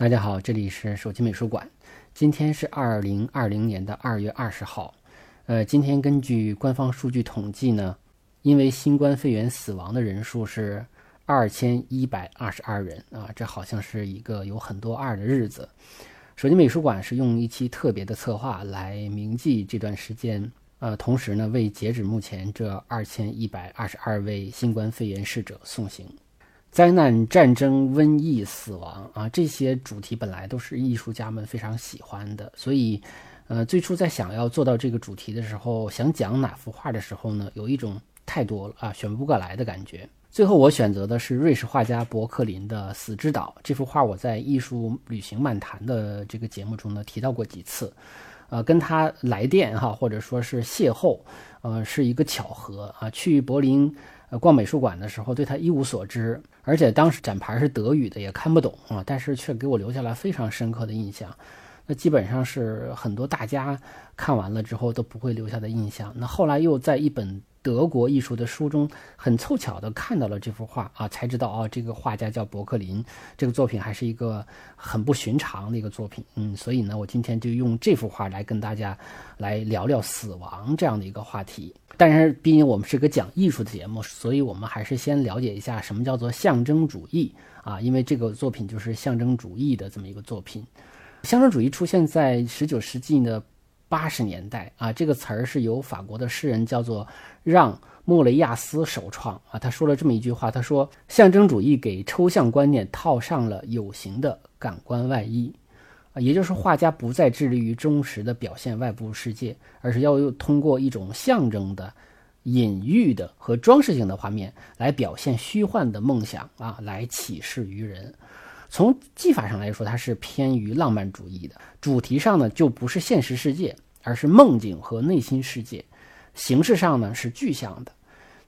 大家好，这里是手机美术馆。今天是二零二零年的二月二十号。呃，今天根据官方数据统计呢，因为新冠肺炎死亡的人数是二千一百二十二人啊，这好像是一个有很多二的日子。手机美术馆是用一期特别的策划来铭记这段时间，呃，同时呢，为截止目前这二千一百二十二位新冠肺炎逝者送行。灾难、战争、瘟疫、死亡啊，这些主题本来都是艺术家们非常喜欢的，所以，呃，最初在想要做到这个主题的时候，想讲哪幅画的时候呢，有一种太多了啊，选不过来的感觉。最后我选择的是瑞士画家伯克林的《死之岛》这幅画，我在艺术旅行漫谈的这个节目中呢提到过几次，呃，跟他来电哈，或者说是邂逅，呃，是一个巧合啊，去柏林。呃，逛美术馆的时候对他一无所知，而且当时展牌是德语的，也看不懂啊，但是却给我留下了非常深刻的印象。那基本上是很多大家看完了之后都不会留下的印象。那后来又在一本。德国艺术的书中很凑巧的看到了这幅画啊，才知道哦，这个画家叫伯克林，这个作品还是一个很不寻常的一个作品。嗯，所以呢，我今天就用这幅画来跟大家来聊聊死亡这样的一个话题。但是，毕竟我们是个讲艺术的节目，所以我们还是先了解一下什么叫做象征主义啊，因为这个作品就是象征主义的这么一个作品。象征主义出现在十九世纪的。八十年代啊，这个词儿是由法国的诗人叫做让·莫雷亚斯首创啊。他说了这么一句话：“他说，象征主义给抽象观念套上了有形的感官外衣啊，也就是画家不再致力于忠实的表现外部世界，而是要通过一种象征的、隐喻的和装饰性的画面来表现虚幻的梦想啊，来启示于人。”从技法上来说，它是偏于浪漫主义的；主题上呢，就不是现实世界，而是梦境和内心世界；形式上呢，是具象的。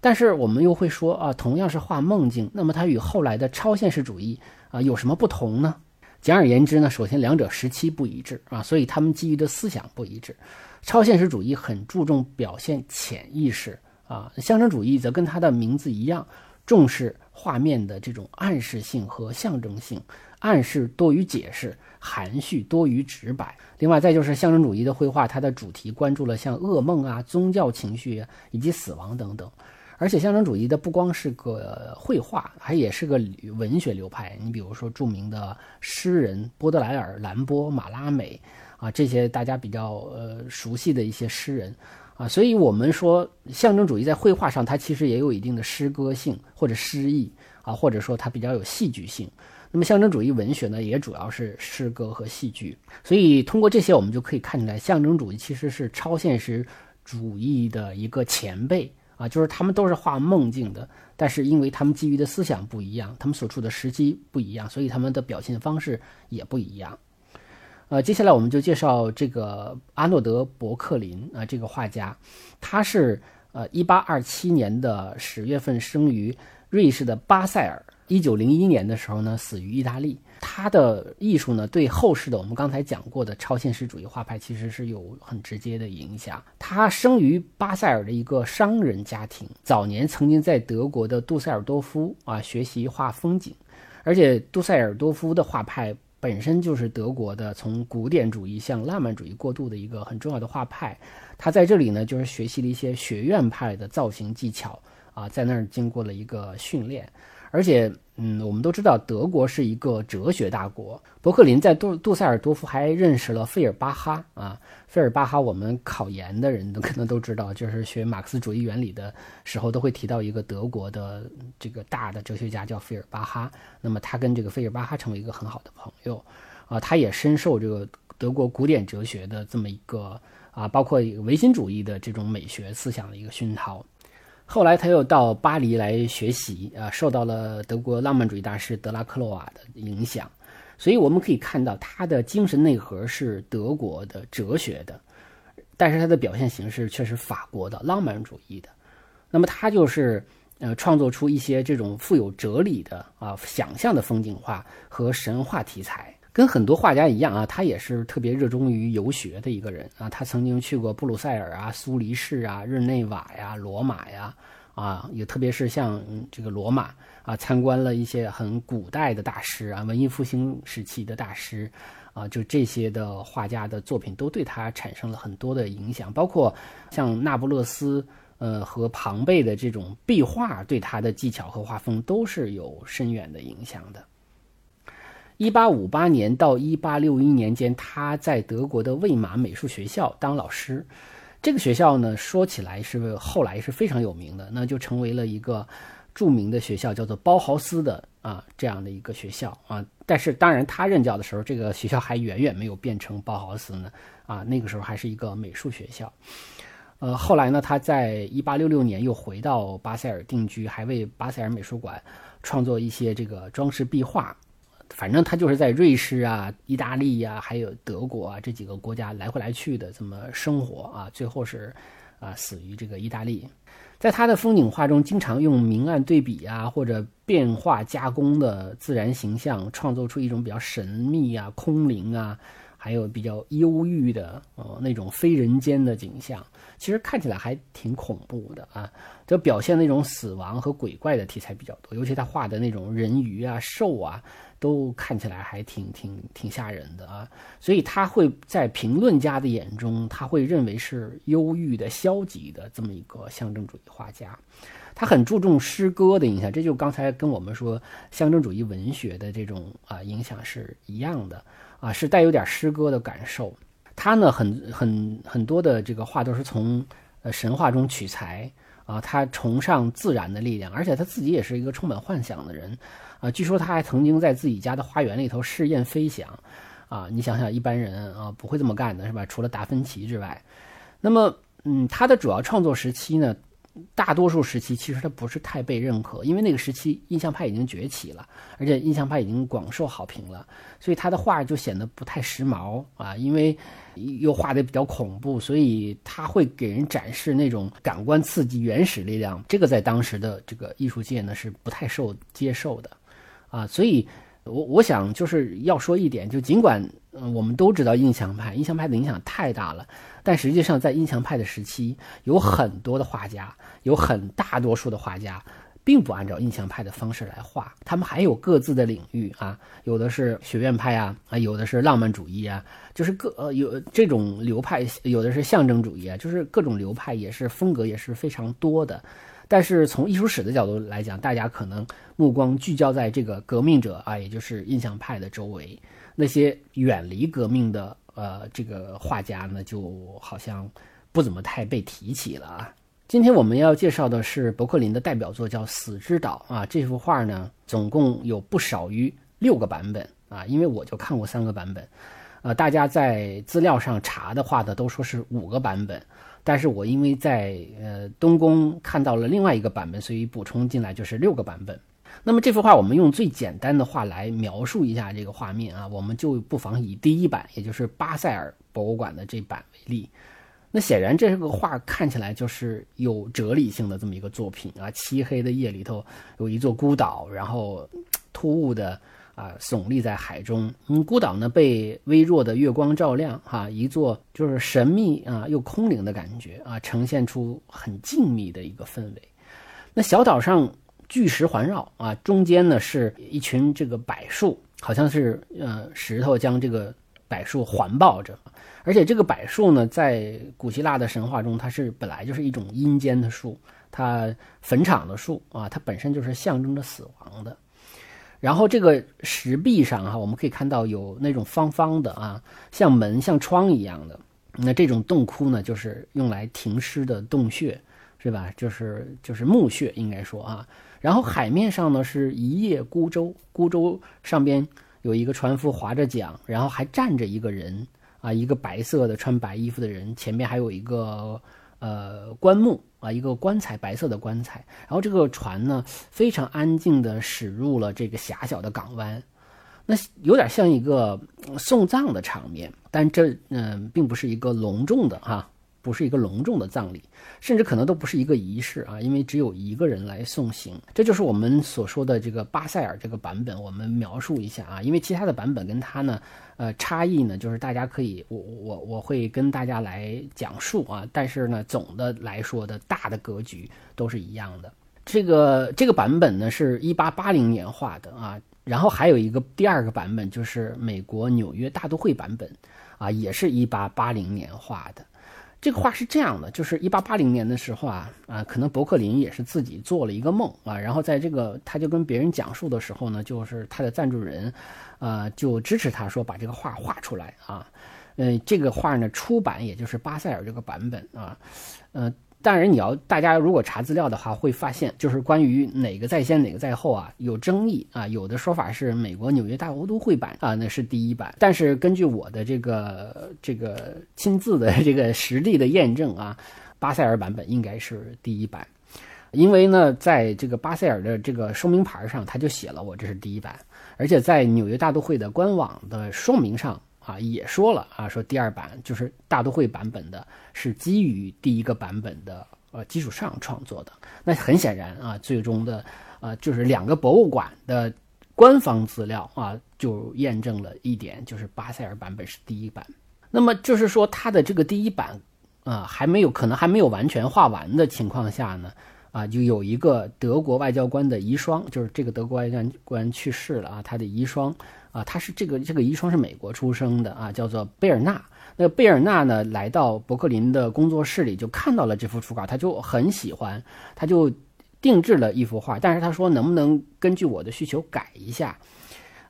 但是我们又会说啊，同样是画梦境，那么它与后来的超现实主义啊有什么不同呢？简而言之呢，首先两者时期不一致啊，所以他们基于的思想不一致。超现实主义很注重表现潜意识啊，象征主义则跟它的名字一样。重视画面的这种暗示性和象征性，暗示多于解释，含蓄多于直白。另外，再就是象征主义的绘画，它的主题关注了像噩梦啊、宗教情绪以及死亡等等。而且，象征主义的不光是个绘画，还也是个文学流派。你比如说，著名的诗人波德莱尔、兰波、马拉美啊，这些大家比较呃熟悉的一些诗人。啊，所以我们说象征主义在绘画上，它其实也有一定的诗歌性或者诗意啊，或者说它比较有戏剧性。那么象征主义文学呢，也主要是诗歌和戏剧。所以通过这些，我们就可以看出来，象征主义其实是超现实主义的一个前辈啊，就是他们都是画梦境的，但是因为他们基于的思想不一样，他们所处的时机不一样，所以他们的表现方式也不一样。呃，接下来我们就介绍这个阿诺德·伯克林啊，这个画家，他是呃1827年的十月份生于瑞士的巴塞尔，1901年的时候呢死于意大利。他的艺术呢，对后世的我们刚才讲过的超现实主义画派其实是有很直接的影响。他生于巴塞尔的一个商人家庭，早年曾经在德国的杜塞尔多夫啊学习画风景，而且杜塞尔多夫的画派。本身就是德国的从古典主义向浪漫主义过渡的一个很重要的画派，他在这里呢就是学习了一些学院派的造型技巧啊，在那儿经过了一个训练。而且，嗯，我们都知道德国是一个哲学大国。伯克林在杜杜塞尔多夫还认识了费尔巴哈啊，费尔巴哈我们考研的人都可能都知道，就是学马克思主义原理的时候都会提到一个德国的这个大的哲学家叫费尔巴哈。那么他跟这个费尔巴哈成为一个很好的朋友啊，他也深受这个德国古典哲学的这么一个啊，包括唯心主义的这种美学思想的一个熏陶。后来他又到巴黎来学习啊，受到了德国浪漫主义大师德拉克洛瓦的影响，所以我们可以看到他的精神内核是德国的哲学的，但是他的表现形式却是法国的浪漫主义的。那么他就是呃创作出一些这种富有哲理的啊想象的风景画和神话题材。跟很多画家一样啊，他也是特别热衷于游学的一个人啊。他曾经去过布鲁塞尔啊、苏黎世啊、日内瓦呀、罗马呀，啊，也特别是像这个罗马啊，参观了一些很古代的大师啊，文艺复兴时期的大师啊，就这些的画家的作品都对他产生了很多的影响，包括像那不勒斯呃和庞贝的这种壁画，对他的技巧和画风都是有深远的影响的。一八五八年到一八六一年间，他在德国的魏玛美术学校当老师。这个学校呢，说起来是后来是非常有名的，那就成为了一个著名的学校，叫做包豪斯的啊这样的一个学校啊。但是当然，他任教的时候，这个学校还远远没有变成包豪斯呢啊，那个时候还是一个美术学校。呃，后来呢，他在一八六六年又回到巴塞尔定居，还为巴塞尔美术馆创作一些这个装饰壁画。反正他就是在瑞士啊、意大利呀，还有德国啊这几个国家来回来去的这么生活啊，最后是啊死于这个意大利。在他的风景画中，经常用明暗对比啊，或者变化加工的自然形象，创作出一种比较神秘啊、空灵啊，还有比较忧郁的呃那种非人间的景象。其实看起来还挺恐怖的啊，就表现那种死亡和鬼怪的题材比较多，尤其他画的那种人鱼啊、兽啊。都看起来还挺挺挺吓人的啊，所以他会在评论家的眼中，他会认为是忧郁的、消极的这么一个象征主义画家。他很注重诗歌的影响，这就刚才跟我们说象征主义文学的这种啊影响是一样的啊，是带有点诗歌的感受。他呢，很很很多的这个画都是从呃神话中取材啊，他崇尚自然的力量，而且他自己也是一个充满幻想的人。啊，据说他还曾经在自己家的花园里头试验飞翔，啊，你想想一般人啊不会这么干的是吧？除了达芬奇之外，那么，嗯，他的主要创作时期呢？大多数时期其实他不是太被认可，因为那个时期印象派已经崛起了，而且印象派已经广受好评了，所以他的画就显得不太时髦啊。因为又画的比较恐怖，所以他会给人展示那种感官刺激、原始力量，这个在当时的这个艺术界呢是不太受接受的啊。所以，我我想就是要说一点，就尽管嗯我们都知道印象派，印象派的影响太大了。但实际上，在印象派的时期，有很多的画家，有很大多数的画家，并不按照印象派的方式来画，他们还有各自的领域啊，有的是学院派啊，啊，有的是浪漫主义啊，就是各呃有这种流派，有的是象征主义啊，就是各种流派也是风格也是非常多的。但是从艺术史的角度来讲，大家可能目光聚焦在这个革命者啊，也就是印象派的周围，那些远离革命的。呃，这个画家呢，就好像不怎么太被提起了啊。今天我们要介绍的是伯克林的代表作，叫《死之岛》啊。这幅画呢，总共有不少于六个版本啊，因为我就看过三个版本。呃，大家在资料上查的话呢，都说是五个版本，但是我因为在呃东宫看到了另外一个版本，所以补充进来就是六个版本。那么这幅画，我们用最简单的话来描述一下这个画面啊，我们就不妨以第一版，也就是巴塞尔博物馆的这版为例。那显然这个画看起来就是有哲理性的这么一个作品啊。漆黑的夜里头有一座孤岛，然后突兀的啊耸立在海中。嗯，孤岛呢被微弱的月光照亮，哈，一座就是神秘啊又空灵的感觉啊，呈现出很静谧的一个氛围。那小岛上。巨石环绕啊，中间呢是一群这个柏树，好像是呃石头将这个柏树环抱着，而且这个柏树呢，在古希腊的神话中，它是本来就是一种阴间的树，它坟场的树啊，它本身就是象征着死亡的。然后这个石壁上哈，我们可以看到有那种方方的啊，像门像窗一样的，那这种洞窟呢，就是用来停尸的洞穴，是吧？就是就是墓穴，应该说啊。然后海面上呢是一叶孤舟，孤舟上边有一个船夫划着桨，然后还站着一个人啊，一个白色的穿白衣服的人，前面还有一个呃棺木啊，一个棺材，白色的棺材。然后这个船呢非常安静的驶入了这个狭小的港湾，那有点像一个送葬的场面，但这嗯并不是一个隆重的哈。不是一个隆重的葬礼，甚至可能都不是一个仪式啊，因为只有一个人来送行。这就是我们所说的这个巴塞尔这个版本，我们描述一下啊，因为其他的版本跟它呢，呃，差异呢，就是大家可以，我我我会跟大家来讲述啊，但是呢，总的来说的大的格局都是一样的。这个这个版本呢是一八八零年画的啊，然后还有一个第二个版本就是美国纽约大都会版本啊，也是一八八零年画的。这个画是这样的，就是一八八零年的时候啊，啊，可能伯克林也是自己做了一个梦啊，然后在这个他就跟别人讲述的时候呢，就是他的赞助人，呃，就支持他说把这个画画出来啊，嗯，这个画呢出版也就是巴塞尔这个版本啊，嗯。当然，你要大家如果查资料的话，会发现就是关于哪个在先哪个在后啊，有争议啊。有的说法是美国纽约大都会版啊，那是第一版。但是根据我的这个这个亲自的这个实地的验证啊，巴塞尔版本应该是第一版，因为呢，在这个巴塞尔的这个说明牌上，他就写了我这是第一版，而且在纽约大都会的官网的说明上。啊，也说了啊，说第二版就是大都会版本的，是基于第一个版本的呃基础上创作的。那很显然啊，最终的啊就是两个博物馆的官方资料啊，就验证了一点，就是巴塞尔版本是第一版。那么就是说，它的这个第一版啊，还没有可能还没有完全画完的情况下呢，啊，就有一个德国外交官的遗孀，就是这个德国外交官去世了啊，他的遗孀。啊，他是这个这个遗孀是美国出生的啊，叫做贝尔纳。那贝尔纳呢，来到伯克林的工作室里，就看到了这幅初稿，他就很喜欢，他就定制了一幅画。但是他说，能不能根据我的需求改一下？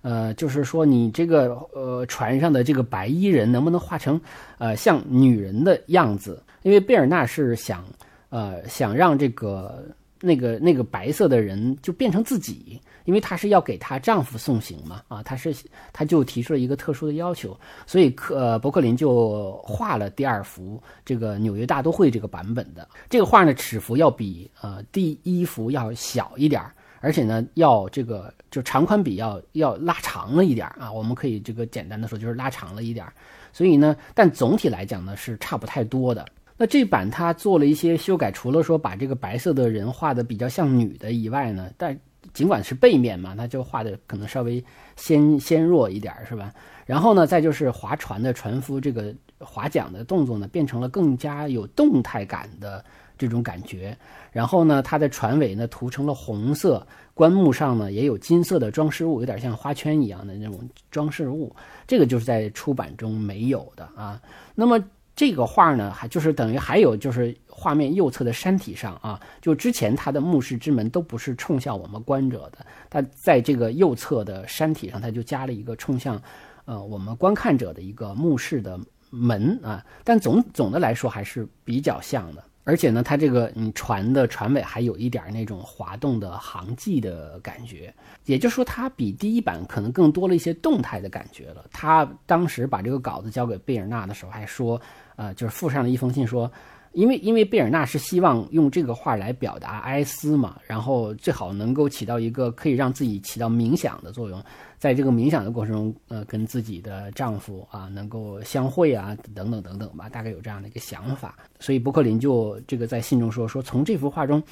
呃，就是说你这个呃船上的这个白衣人能不能画成呃像女人的样子？因为贝尔纳是想呃想让这个那个那个白色的人就变成自己。因为她是要给她丈夫送行嘛，啊，她是，她就提出了一个特殊的要求，所以克呃伯克林就画了第二幅这个纽约大都会这个版本的这个画呢，尺幅要比呃第一幅要小一点，而且呢要这个就长宽比要要拉长了一点啊，我们可以这个简单的说就是拉长了一点，所以呢，但总体来讲呢是差不太多的。那这版他做了一些修改，除了说把这个白色的人画的比较像女的以外呢，但尽管是背面嘛，那就画的可能稍微纤纤弱一点，是吧？然后呢，再就是划船的船夫这个划桨的动作呢，变成了更加有动态感的这种感觉。然后呢，它的船尾呢涂成了红色，棺木上呢也有金色的装饰物，有点像花圈一样的那种装饰物。这个就是在出版中没有的啊。那么。这个画呢，还就是等于还有就是画面右侧的山体上啊，就之前它的墓室之门都不是冲向我们观者的，它在这个右侧的山体上，它就加了一个冲向，呃，我们观看者的一个墓室的门啊。但总总的来说还是比较像的。而且呢，它这个你船的船尾还有一点那种滑动的航迹的感觉，也就是说，它比第一版可能更多了一些动态的感觉了。他当时把这个稿子交给贝尔纳的时候，还说，呃，就是附上了一封信说。因为因为贝尔纳是希望用这个画来表达哀思嘛，然后最好能够起到一个可以让自己起到冥想的作用，在这个冥想的过程中，呃，跟自己的丈夫啊能够相会啊，等等等等吧，大概有这样的一个想法。所以伯克林就这个在信中说说，从这幅画中，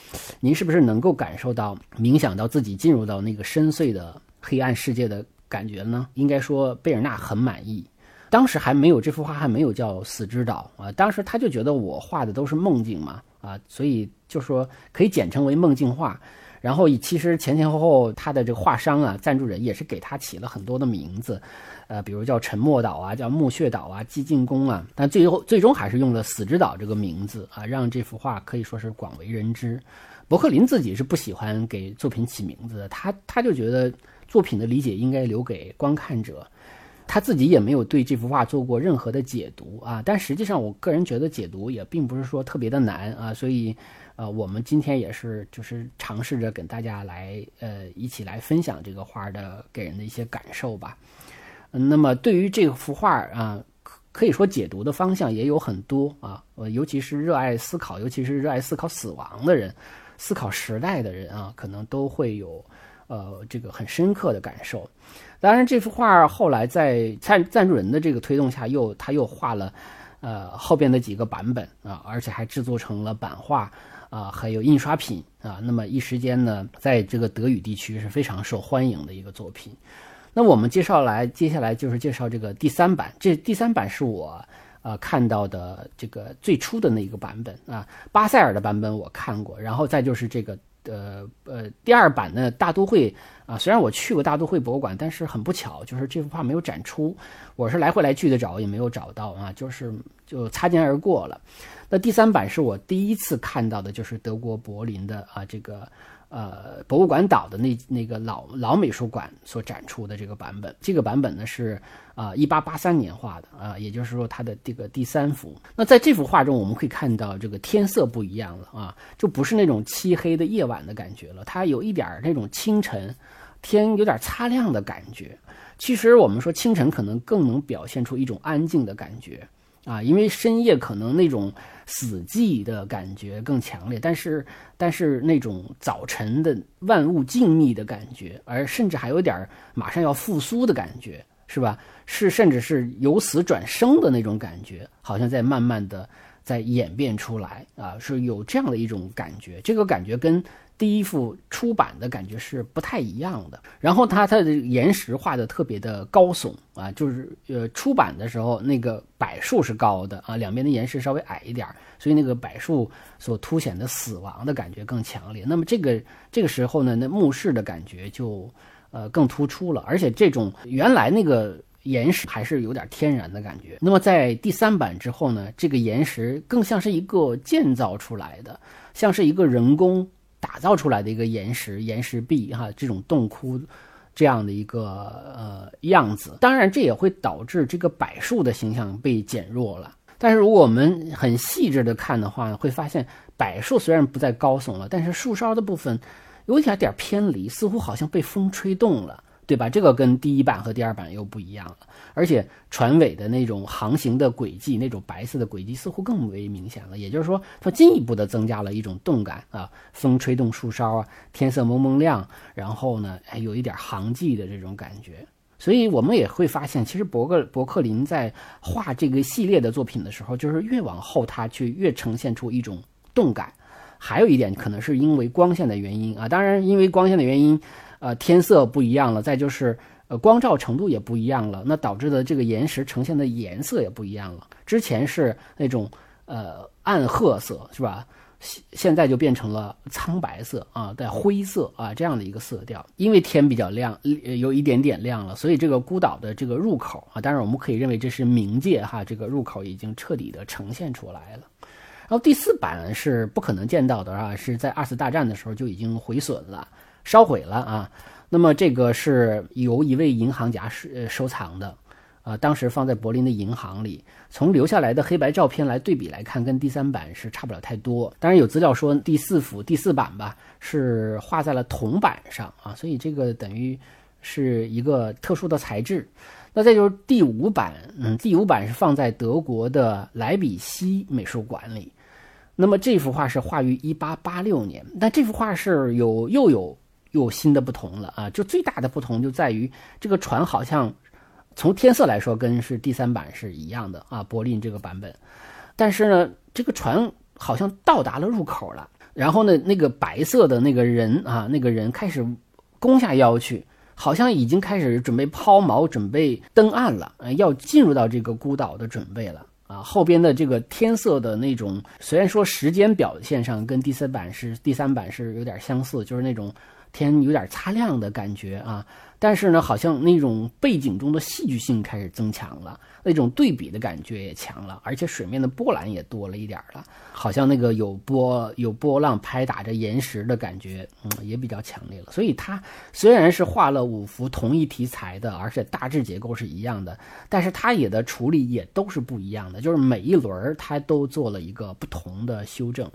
您是不是能够感受到冥想到自己进入到那个深邃的黑暗世界的感觉呢？应该说贝尔纳很满意。当时还没有这幅画，还没有叫《死之岛》啊。当时他就觉得我画的都是梦境嘛，啊，所以就说可以简称为梦境画。然后其实前前后后他的这个画商啊、赞助人也是给他起了很多的名字，呃，比如叫沉默岛啊、叫墓穴岛啊、寂静宫啊。但最后最终还是用了《死之岛》这个名字啊，让这幅画可以说是广为人知。伯克林自己是不喜欢给作品起名字的，他他就觉得作品的理解应该留给观看者。他自己也没有对这幅画做过任何的解读啊，但实际上我个人觉得解读也并不是说特别的难啊，所以，呃，我们今天也是就是尝试着跟大家来呃一起来分享这个画的给人的一些感受吧。那么对于这幅画啊，可以说解读的方向也有很多啊，呃，尤其是热爱思考，尤其是热爱思考死亡的人，思考时代的人啊，可能都会有呃这个很深刻的感受。当然，这幅画后来在赞赞助人的这个推动下，又他又画了，呃，后边的几个版本啊，而且还制作成了版画啊，还有印刷品啊。那么一时间呢，在这个德语地区是非常受欢迎的一个作品。那我们介绍来，接下来就是介绍这个第三版。这第三版是我呃看到的这个最初的那一个版本啊，巴塞尔的版本我看过，然后再就是这个呃呃第二版呢大都会啊，虽然我去过大都会博物馆，但是很不巧，就是这幅画没有展出。我是来回来去的找，也没有找到啊，就是就擦肩而过了。那第三版是我第一次看到的，就是德国柏林的啊这个。呃，博物馆岛的那那个老老美术馆所展出的这个版本，这个版本呢是啊，一八八三年画的啊，也就是说它的这个第三幅。那在这幅画中，我们可以看到这个天色不一样了啊，就不是那种漆黑的夜晚的感觉了，它有一点那种清晨，天有点擦亮的感觉。其实我们说清晨可能更能表现出一种安静的感觉。啊，因为深夜可能那种死寂的感觉更强烈，但是但是那种早晨的万物静谧的感觉，而甚至还有点马上要复苏的感觉，是吧？是甚至是由死转生的那种感觉，好像在慢慢的在演变出来啊，是有这样的一种感觉，这个感觉跟。第一幅出版的感觉是不太一样的，然后它它的岩石画的特别的高耸啊，就是呃出版的时候那个柏树是高的啊，两边的岩石稍微矮一点，所以那个柏树所凸显的死亡的感觉更强烈。那么这个这个时候呢，那墓室的感觉就呃更突出了，而且这种原来那个岩石还是有点天然的感觉。那么在第三版之后呢，这个岩石更像是一个建造出来的，像是一个人工。打造出来的一个岩石岩石壁哈，这种洞窟这样的一个呃样子，当然这也会导致这个柏树的形象被减弱了。但是如果我们很细致的看的话，会发现柏树虽然不再高耸了，但是树梢的部分有一点点偏离，似乎好像被风吹动了。对吧？这个跟第一版和第二版又不一样了，而且船尾的那种航行的轨迹，那种白色的轨迹似乎更为明显了。也就是说，它进一步的增加了一种动感啊，风吹动树梢啊，天色蒙蒙亮，然后呢，还有一点航迹的这种感觉。所以我们也会发现，其实伯克伯克林在画这个系列的作品的时候，就是越往后他去越呈现出一种动感。还有一点可能是因为光线的原因啊，当然因为光线的原因。呃，天色不一样了，再就是呃，光照程度也不一样了，那导致的这个岩石呈现的颜色也不一样了。之前是那种呃暗褐色，是吧？现现在就变成了苍白色啊，带灰色啊这样的一个色调。因为天比较亮，有一点点亮了，所以这个孤岛的这个入口啊，当然我们可以认为这是冥界哈，这个入口已经彻底的呈现出来了。然后第四版是不可能见到的啊，是在二次大战的时候就已经毁损了。烧毁了啊，那么这个是由一位银行家收收藏的，啊，当时放在柏林的银行里。从留下来的黑白照片来对比来看，跟第三版是差不了太多。当然有资料说第四幅第四版吧是画在了铜板上啊，所以这个等于是一个特殊的材质。那再就是第五版，嗯，第五版是放在德国的莱比锡美术馆里。那么这幅画是画于一八八六年，但这幅画是有又有。有新的不同了啊！就最大的不同就在于这个船好像从天色来说跟是第三版是一样的啊，柏林这个版本。但是呢，这个船好像到达了入口了，然后呢，那个白色的那个人啊，那个人开始弓下腰去，好像已经开始准备抛锚、准备登岸了，要进入到这个孤岛的准备了啊。后边的这个天色的那种，虽然说时间表现上跟第三版是第三版是有点相似，就是那种。天有点擦亮的感觉啊，但是呢，好像那种背景中的戏剧性开始增强了，那种对比的感觉也强了，而且水面的波澜也多了一点了，好像那个有波有波浪拍打着岩石的感觉，嗯，也比较强烈了。所以它虽然是画了五幅同一题材的，而且大致结构是一样的，但是它也的处理也都是不一样的，就是每一轮它都做了一个不同的修正。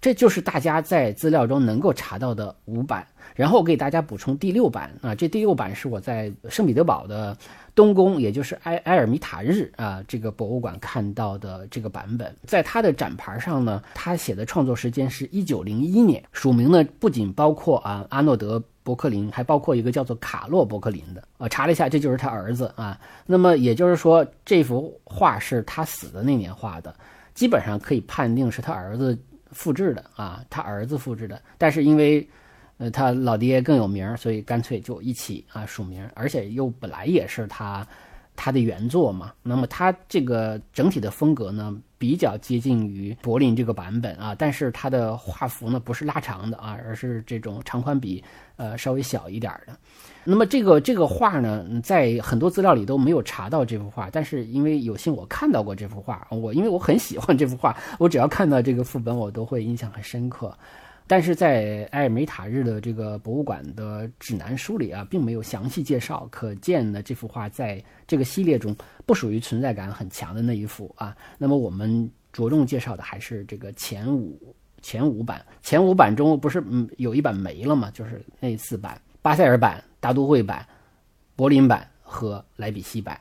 这就是大家在资料中能够查到的五版，然后我给大家补充第六版啊，这第六版是我在圣彼得堡的东宫，也就是埃埃尔米塔日啊这个博物馆看到的这个版本，在它的展牌上呢，他写的创作时间是一九零一年，署名呢不仅包括啊阿诺德伯克林，还包括一个叫做卡洛伯克林的。啊，查了一下，这就是他儿子啊，那么也就是说这幅画是他死的那年画的，基本上可以判定是他儿子。复制的啊，他儿子复制的，但是因为，呃，他老爹更有名，所以干脆就一起啊署名，而且又本来也是他，他的原作嘛。那么他这个整体的风格呢，比较接近于柏林这个版本啊，但是它的画幅呢不是拉长的啊，而是这种长宽比呃稍微小一点的。那么这个这个画呢，在很多资料里都没有查到这幅画，但是因为有幸我看到过这幅画，我因为我很喜欢这幅画，我只要看到这个副本，我都会印象很深刻。但是在埃尔梅塔日的这个博物馆的指南书里啊，并没有详细介绍。可见呢，这幅画在这个系列中不属于存在感很强的那一幅啊。那么我们着重介绍的还是这个前五前五版。前五版中不是嗯有一版没了嘛？就是那四版：巴塞尔版、大都会版、柏林版和莱比锡版。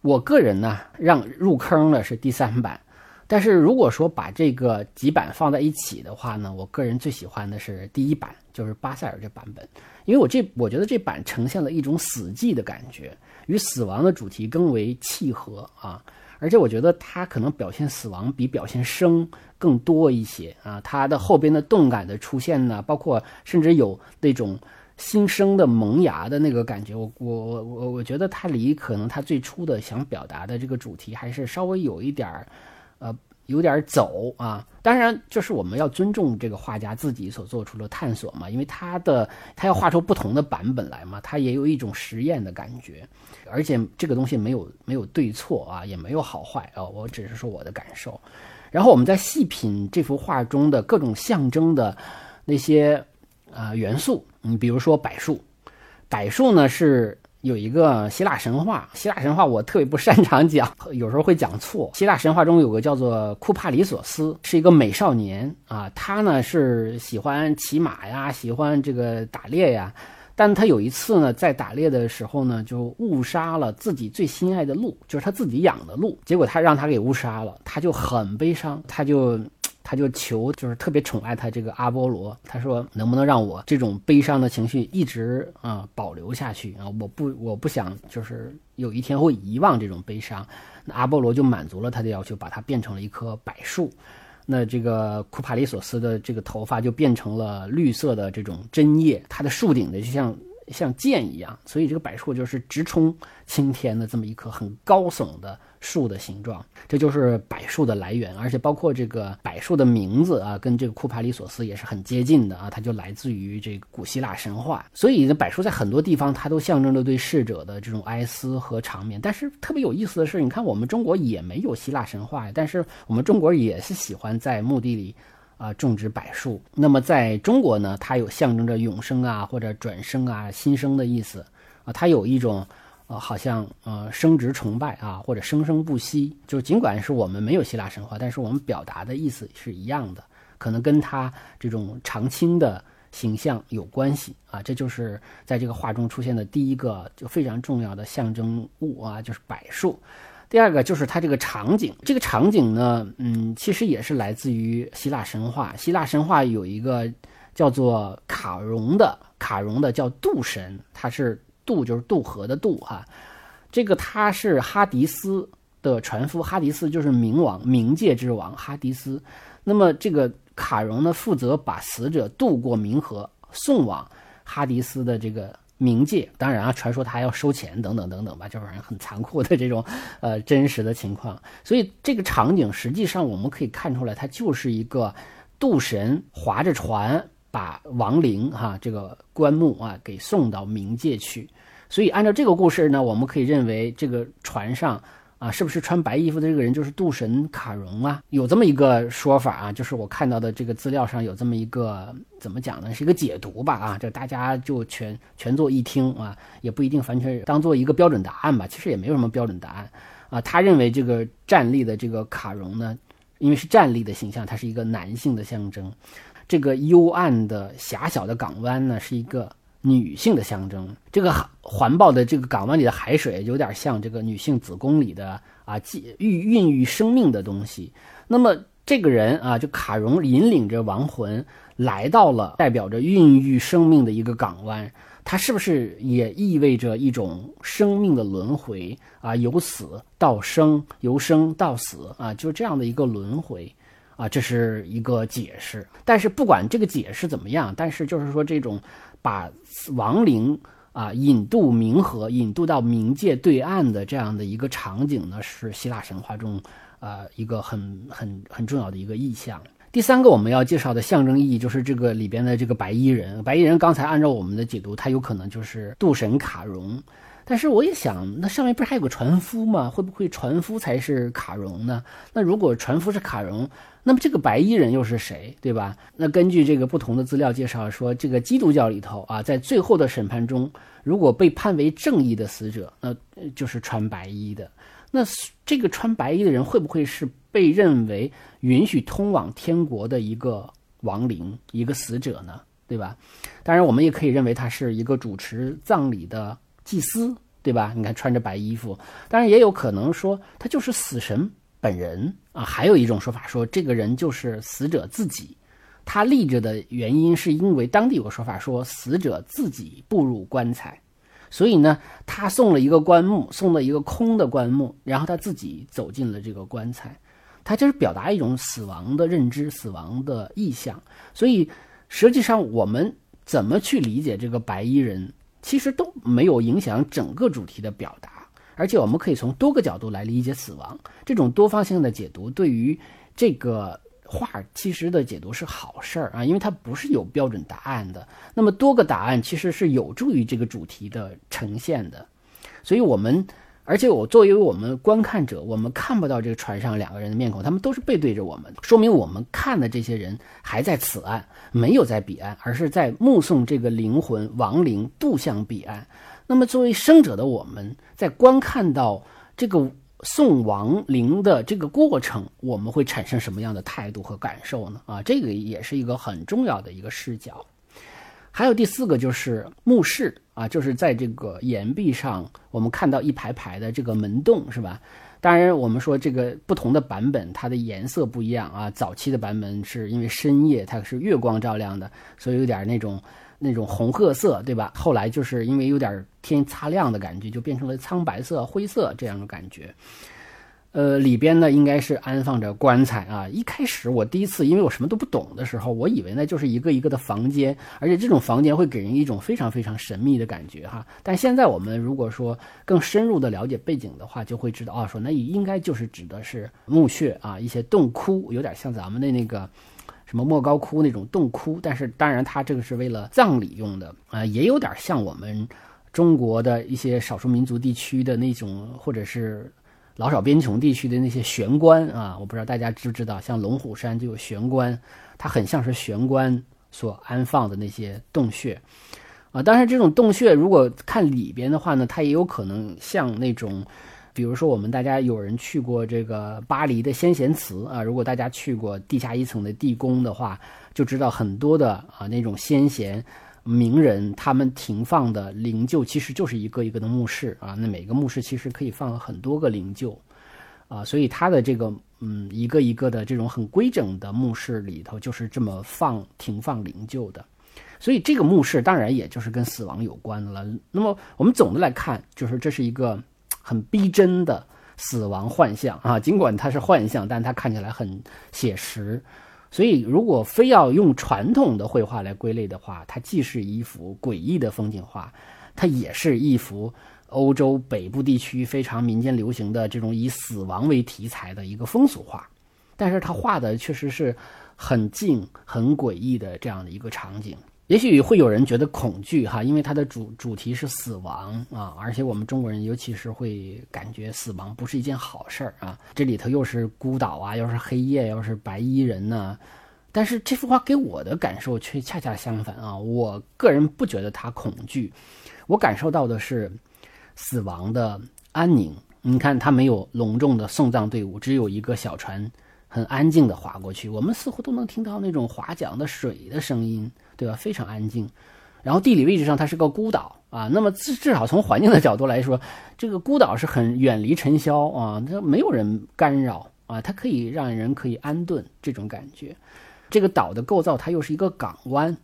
我个人呢，让入坑的是第三版。但是如果说把这个几版放在一起的话呢，我个人最喜欢的是第一版，就是巴塞尔这版本，因为我这我觉得这版呈现了一种死寂的感觉，与死亡的主题更为契合啊，而且我觉得它可能表现死亡比表现生更多一些啊，它的后边的动感的出现呢，包括甚至有那种新生的萌芽的那个感觉，我我我我我觉得它离可能它最初的想表达的这个主题还是稍微有一点儿。呃，有点走啊，当然就是我们要尊重这个画家自己所做出的探索嘛，因为他的他要画出不同的版本来嘛，他也有一种实验的感觉，而且这个东西没有没有对错啊，也没有好坏啊，我只是说我的感受。然后我们在细品这幅画中的各种象征的那些呃元素，你比如说柏树，柏树呢是。有一个希腊神话，希腊神话我特别不擅长讲，有时候会讲错。希腊神话中有个叫做库帕里索斯，是一个美少年啊，他呢是喜欢骑马呀，喜欢这个打猎呀，但他有一次呢，在打猎的时候呢，就误杀了自己最心爱的鹿，就是他自己养的鹿，结果他让他给误杀了，他就很悲伤，他就。他就求，就是特别宠爱他这个阿波罗。他说：“能不能让我这种悲伤的情绪一直啊保留下去啊？我不，我不想就是有一天会遗忘这种悲伤。”那阿波罗就满足了他的要求，把它变成了一棵柏树。那这个库帕里索斯的这个头发就变成了绿色的这种针叶，它的树顶呢就像像剑一样，所以这个柏树就是直冲青天的这么一棵很高耸的。树的形状，这就是柏树的来源，而且包括这个柏树的名字啊，跟这个库帕里索斯也是很接近的啊，它就来自于这个古希腊神话。所以呢，柏树在很多地方它都象征着对逝者的这种哀思和长眠。但是特别有意思的是，你看我们中国也没有希腊神话，但是我们中国也是喜欢在墓地里啊种植柏树。那么在中国呢，它有象征着永生啊或者转生啊新生的意思啊，它有一种。呃，好像呃，生殖崇拜啊，或者生生不息，就尽管是我们没有希腊神话，但是我们表达的意思是一样的，可能跟它这种常青的形象有关系啊。这就是在这个画中出现的第一个就非常重要的象征物啊，就是柏树。第二个就是它这个场景，这个场景呢，嗯，其实也是来自于希腊神话。希腊神话有一个叫做卡戎的，卡戎的叫杜神，他是。渡就是渡河的渡哈，这个他是哈迪斯的船夫，哈迪斯就是冥王，冥界之王哈迪斯。那么这个卡戎呢，负责把死者渡过冥河，送往哈迪斯的这个冥界。当然啊，传说他还要收钱等等等等吧，就是很残酷的这种呃真实的情况。所以这个场景实际上我们可以看出来，它就是一个渡神划着船把亡灵哈这个棺木啊给送到冥界去。所以，按照这个故事呢，我们可以认为这个船上啊，是不是穿白衣服的这个人就是渡神卡戎啊？有这么一个说法啊，就是我看到的这个资料上有这么一个怎么讲呢？是一个解读吧啊，这大家就全全做一听啊，也不一定完全当做一个标准答案吧。其实也没有什么标准答案啊。他认为这个站立的这个卡戎呢，因为是站立的形象，它是一个男性的象征。这个幽暗的狭小的港湾呢，是一个。女性的象征，这个环抱的这个港湾里的海水，有点像这个女性子宫里的啊，孕孕育生命的东西。那么这个人啊，就卡戎引领着亡魂来到了代表着孕育生命的一个港湾，它是不是也意味着一种生命的轮回啊？由死到生，由生到死啊，就这样的一个轮回啊，这是一个解释。但是不管这个解释怎么样，但是就是说这种。把亡灵啊引渡冥河，引渡到冥界对岸的这样的一个场景呢，是希腊神话中呃一个很很很重要的一个意象。第三个我们要介绍的象征意义就是这个里边的这个白衣人。白衣人刚才按照我们的解读，他有可能就是渡神卡戎。但是我也想，那上面不是还有个船夫吗？会不会船夫才是卡戎呢？那如果船夫是卡戎，那么这个白衣人又是谁，对吧？那根据这个不同的资料介绍说，这个基督教里头啊，在最后的审判中，如果被判为正义的死者，那就是穿白衣的。那这个穿白衣的人会不会是被认为允许通往天国的一个亡灵、一个死者呢？对吧？当然，我们也可以认为他是一个主持葬礼的祭司，对吧？你看穿着白衣服，当然也有可能说他就是死神本人啊。还有一种说法说，这个人就是死者自己，他立着的原因是因为当地有个说法说，死者自己步入棺材。所以呢，他送了一个棺木，送了一个空的棺木，然后他自己走进了这个棺材，他就是表达一种死亡的认知、死亡的意象。所以实际上，我们怎么去理解这个白衣人，其实都没有影响整个主题的表达。而且我们可以从多个角度来理解死亡，这种多方性的解读对于这个。画其实的解读是好事儿啊，因为它不是有标准答案的。那么多个答案其实是有助于这个主题的呈现的。所以，我们而且我作为我们观看者，我们看不到这个船上两个人的面孔，他们都是背对着我们，说明我们看的这些人还在此岸，没有在彼岸，而是在目送这个灵魂亡灵渡向彼岸。那么，作为生者的我们，在观看到这个。送亡灵的这个过程，我们会产生什么样的态度和感受呢？啊，这个也是一个很重要的一个视角。还有第四个就是墓室啊，就是在这个岩壁上，我们看到一排排的这个门洞，是吧？当然，我们说这个不同的版本，它的颜色不一样啊。早期的版本是因为深夜它是月光照亮的，所以有点那种。那种红褐色，对吧？后来就是因为有点天擦亮的感觉，就变成了苍白色、灰色这样的感觉。呃，里边呢应该是安放着棺材啊。一开始我第一次，因为我什么都不懂的时候，我以为呢就是一个一个的房间，而且这种房间会给人一种非常非常神秘的感觉哈。但现在我们如果说更深入的了解背景的话，就会知道啊，说那应该就是指的是墓穴啊，一些洞窟，有点像咱们的那个。什么莫高窟那种洞窟，但是当然它这个是为了葬礼用的啊，也有点像我们中国的一些少数民族地区的那种，或者是老少边穷地区的那些玄关啊，我不知道大家知不知道，像龙虎山就有玄关，它很像是玄关所安放的那些洞穴啊。当然，这种洞穴如果看里边的话呢，它也有可能像那种。比如说，我们大家有人去过这个巴黎的先贤祠啊，如果大家去过地下一层的地宫的话，就知道很多的啊那种先贤名人他们停放的灵柩，其实就是一个一个的墓室啊。那每个墓室其实可以放很多个灵柩啊，所以它的这个嗯一个一个的这种很规整的墓室里头，就是这么放停放灵柩的。所以这个墓室当然也就是跟死亡有关的了。那么我们总的来看，就是这是一个。很逼真的死亡幻象啊！尽管它是幻象，但它看起来很写实。所以，如果非要用传统的绘画来归类的话，它既是一幅诡异的风景画，它也是一幅欧洲北部地区非常民间流行的这种以死亡为题材的一个风俗画。但是，它画的确实是很静、很诡异的这样的一个场景。也许会有人觉得恐惧哈，因为它的主主题是死亡啊，而且我们中国人尤其是会感觉死亡不是一件好事儿啊。这里头又是孤岛啊，又是黑夜，又是白衣人呢。但是这幅画给我的感受却恰恰相反啊，我个人不觉得它恐惧，我感受到的是死亡的安宁。你看，它没有隆重的送葬队伍，只有一个小船。很安静的划过去，我们似乎都能听到那种划桨的水的声音，对吧？非常安静。然后地理位置上它是个孤岛啊，那么至至少从环境的角度来说，这个孤岛是很远离尘嚣啊，它没有人干扰啊，它可以让人可以安顿这种感觉。这个岛的构造它又是一个港湾，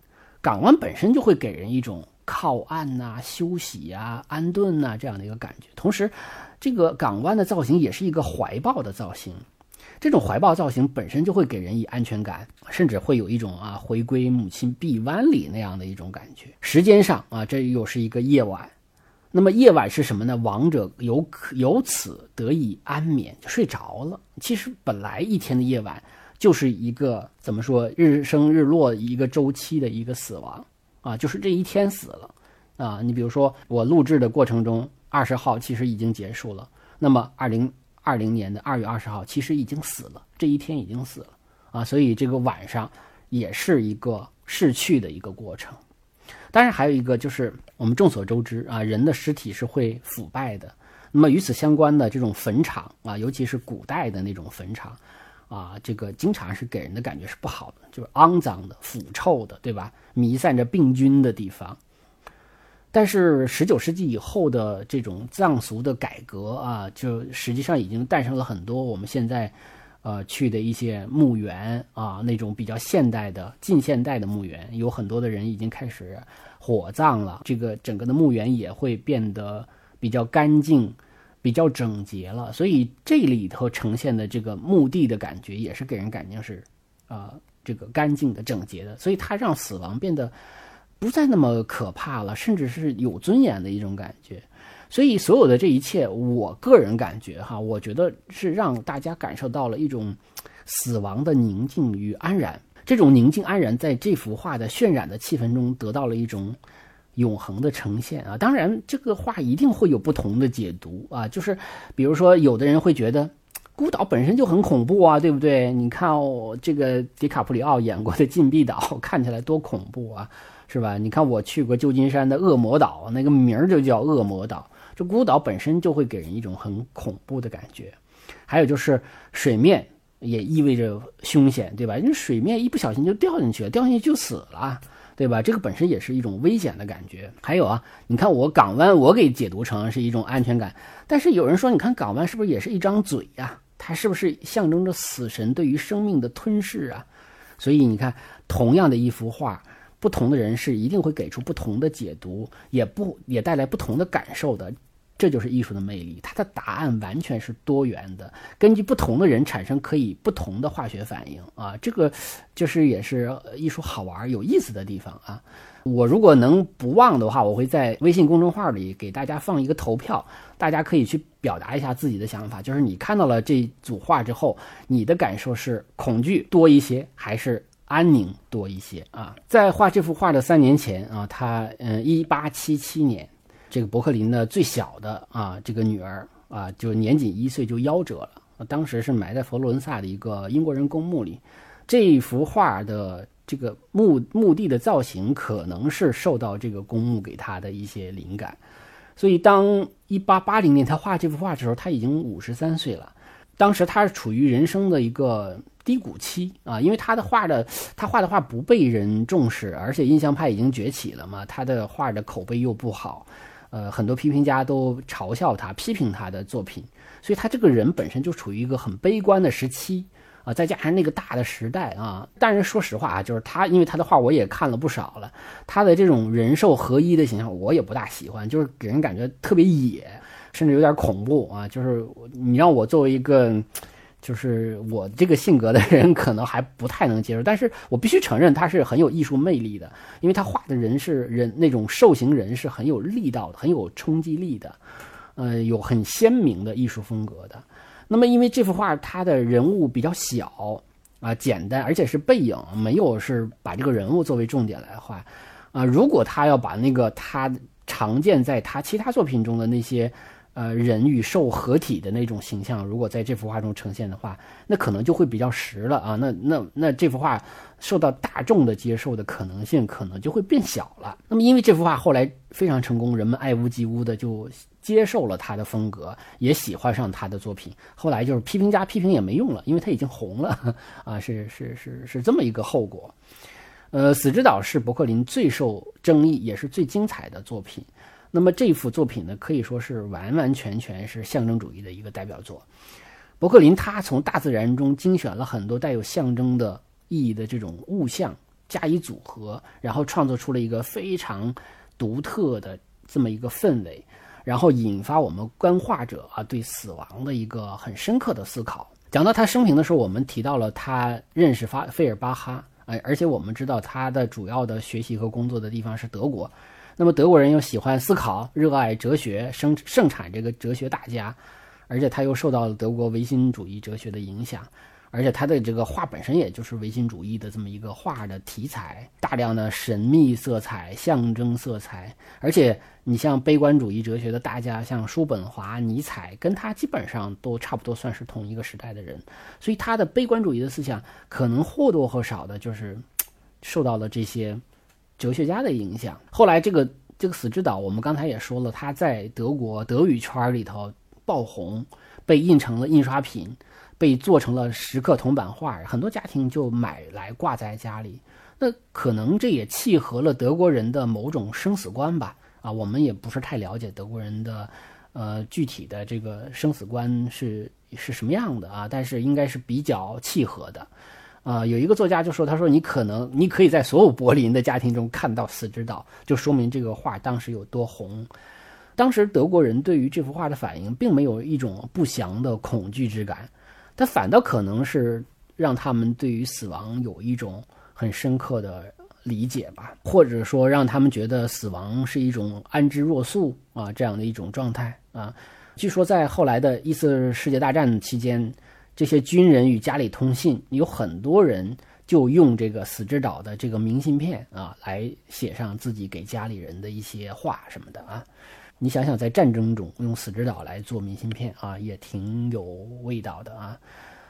港湾本身就会给人一种靠岸呐、休息呀、安顿呐这样的一个感觉。同时，这个港湾的造型也是一个怀抱的造型。这种怀抱造型本身就会给人以安全感，甚至会有一种啊回归母亲臂弯里那样的一种感觉。时间上啊，这又是一个夜晚。那么夜晚是什么呢？亡者由可由此得以安眠，就睡着了。其实本来一天的夜晚就是一个怎么说日升日落一个周期的一个死亡啊，就是这一天死了啊。你比如说我录制的过程中，二十号其实已经结束了，那么二零二零年的二月二十号其实已经死了，这一天已经死了啊。所以这个晚上也是一个逝去的一个过程。当然，还有一个就是我们众所周知啊，人的尸体是会腐败的。那么与此相关的这种坟场啊，尤其是古代的那种坟场啊，这个经常是给人的感觉是不好的，就是肮脏的、腐臭的，对吧？弥散着病菌的地方。但是十九世纪以后的这种葬俗的改革啊，就实际上已经诞生了很多我们现在。呃，去的一些墓园啊，那种比较现代的、近现代的墓园，有很多的人已经开始火葬了。这个整个的墓园也会变得比较干净、比较整洁了。所以这里头呈现的这个墓地的感觉，也是给人感觉是啊，这个干净的、整洁的。所以它让死亡变得不再那么可怕了，甚至是有尊严的一种感觉。所以，所有的这一切，我个人感觉哈，我觉得是让大家感受到了一种死亡的宁静与安然。这种宁静安然，在这幅画的渲染的气氛中，得到了一种永恒的呈现啊。当然，这个画一定会有不同的解读啊。就是，比如说，有的人会觉得孤岛本身就很恐怖啊，对不对？你看哦，这个迪卡普里奥演过的《禁闭岛》，看起来多恐怖啊，是吧？你看我去过旧金山的恶魔岛，那个名儿就叫恶魔岛。这孤岛本身就会给人一种很恐怖的感觉，还有就是水面也意味着凶险，对吧？因为水面一不小心就掉进去了，掉进去就死了，对吧？这个本身也是一种危险的感觉。还有啊，你看我港湾，我给解读成是一种安全感，但是有人说，你看港湾是不是也是一张嘴呀？它是不是象征着死神对于生命的吞噬啊？所以你看，同样的一幅画。不同的人是一定会给出不同的解读，也不也带来不同的感受的，这就是艺术的魅力。它的答案完全是多元的，根据不同的人产生可以不同的化学反应啊，这个就是也是艺术好玩有意思的地方啊。我如果能不忘的话，我会在微信公众号里给大家放一个投票，大家可以去表达一下自己的想法，就是你看到了这组画之后，你的感受是恐惧多一些还是？安宁多一些啊，在画这幅画的三年前啊，他嗯，一八七七年，这个伯克林的最小的啊，这个女儿啊，就年仅一岁就夭折了，当时是埋在佛罗伦萨的一个英国人公墓里。这幅画的这个墓墓地的造型，可能是受到这个公墓给他的一些灵感。所以，当一八八零年他画这幅画的时候，他已经五十三岁了。当时他是处于人生的一个。低谷期啊，因为他的画的他画的画不被人重视，而且印象派已经崛起了嘛，他的画的口碑又不好，呃，很多批评家都嘲笑他、批评他的作品，所以他这个人本身就处于一个很悲观的时期啊，再加上那个大的时代啊，但是说实话啊，就是他，因为他的画我也看了不少了，他的这种人兽合一的形象我也不大喜欢，就是给人感觉特别野，甚至有点恐怖啊，就是你让我作为一个。就是我这个性格的人可能还不太能接受，但是我必须承认他是很有艺术魅力的，因为他画的人是人那种兽形人是很有力道的，很有冲击力的，呃，有很鲜明的艺术风格的。那么因为这幅画它的人物比较小啊，简单，而且是背影，没有是把这个人物作为重点来画啊。如果他要把那个他常见在他其他作品中的那些。呃，人与兽合体的那种形象，如果在这幅画中呈现的话，那可能就会比较实了啊。那那那这幅画受到大众的接受的可能性可能就会变小了。那么，因为这幅画后来非常成功，人们爱屋及乌的就接受了他的风格，也喜欢上他的作品。后来就是批评家批评也没用了，因为他已经红了啊，是是是是这么一个后果。呃，《死之岛》是伯克林最受争议也是最精彩的作品。那么这幅作品呢，可以说是完完全全是象征主义的一个代表作。伯克林他从大自然中精选了很多带有象征的意义的这种物象，加以组合，然后创作出了一个非常独特的这么一个氛围，然后引发我们观画者啊对死亡的一个很深刻的思考。讲到他生平的时候，我们提到了他认识发费尔巴哈，哎，而且我们知道他的主要的学习和工作的地方是德国。那么德国人又喜欢思考，热爱哲学，生盛产这个哲学大家，而且他又受到了德国唯心主义哲学的影响。而且他的这个画本身也就是唯心主义的这么一个画的题材，大量的神秘色彩、象征色彩。而且你像悲观主义哲学的大家，像叔本华、尼采，跟他基本上都差不多算是同一个时代的人，所以他的悲观主义的思想可能或多或少的就是受到了这些哲学家的影响。后来这个这个死之岛，我们刚才也说了，他在德国德语圈里头爆红，被印成了印刷品。被做成了石刻铜版画，很多家庭就买来挂在家里。那可能这也契合了德国人的某种生死观吧？啊，我们也不是太了解德国人的，呃，具体的这个生死观是是什么样的啊？但是应该是比较契合的。啊，有一个作家就说，他说你可能你可以在所有柏林的家庭中看到《死之岛》，就说明这个画当时有多红。当时德国人对于这幅画的反应，并没有一种不祥的恐惧之感。它反倒可能是让他们对于死亡有一种很深刻的理解吧，或者说让他们觉得死亡是一种安之若素啊这样的一种状态啊。据说在后来的一次世界大战期间，这些军人与家里通信，有很多人就用这个死之岛的这个明信片啊来写上自己给家里人的一些话什么的啊。你想想，在战争中用死之岛来做明信片啊，也挺有味道的啊。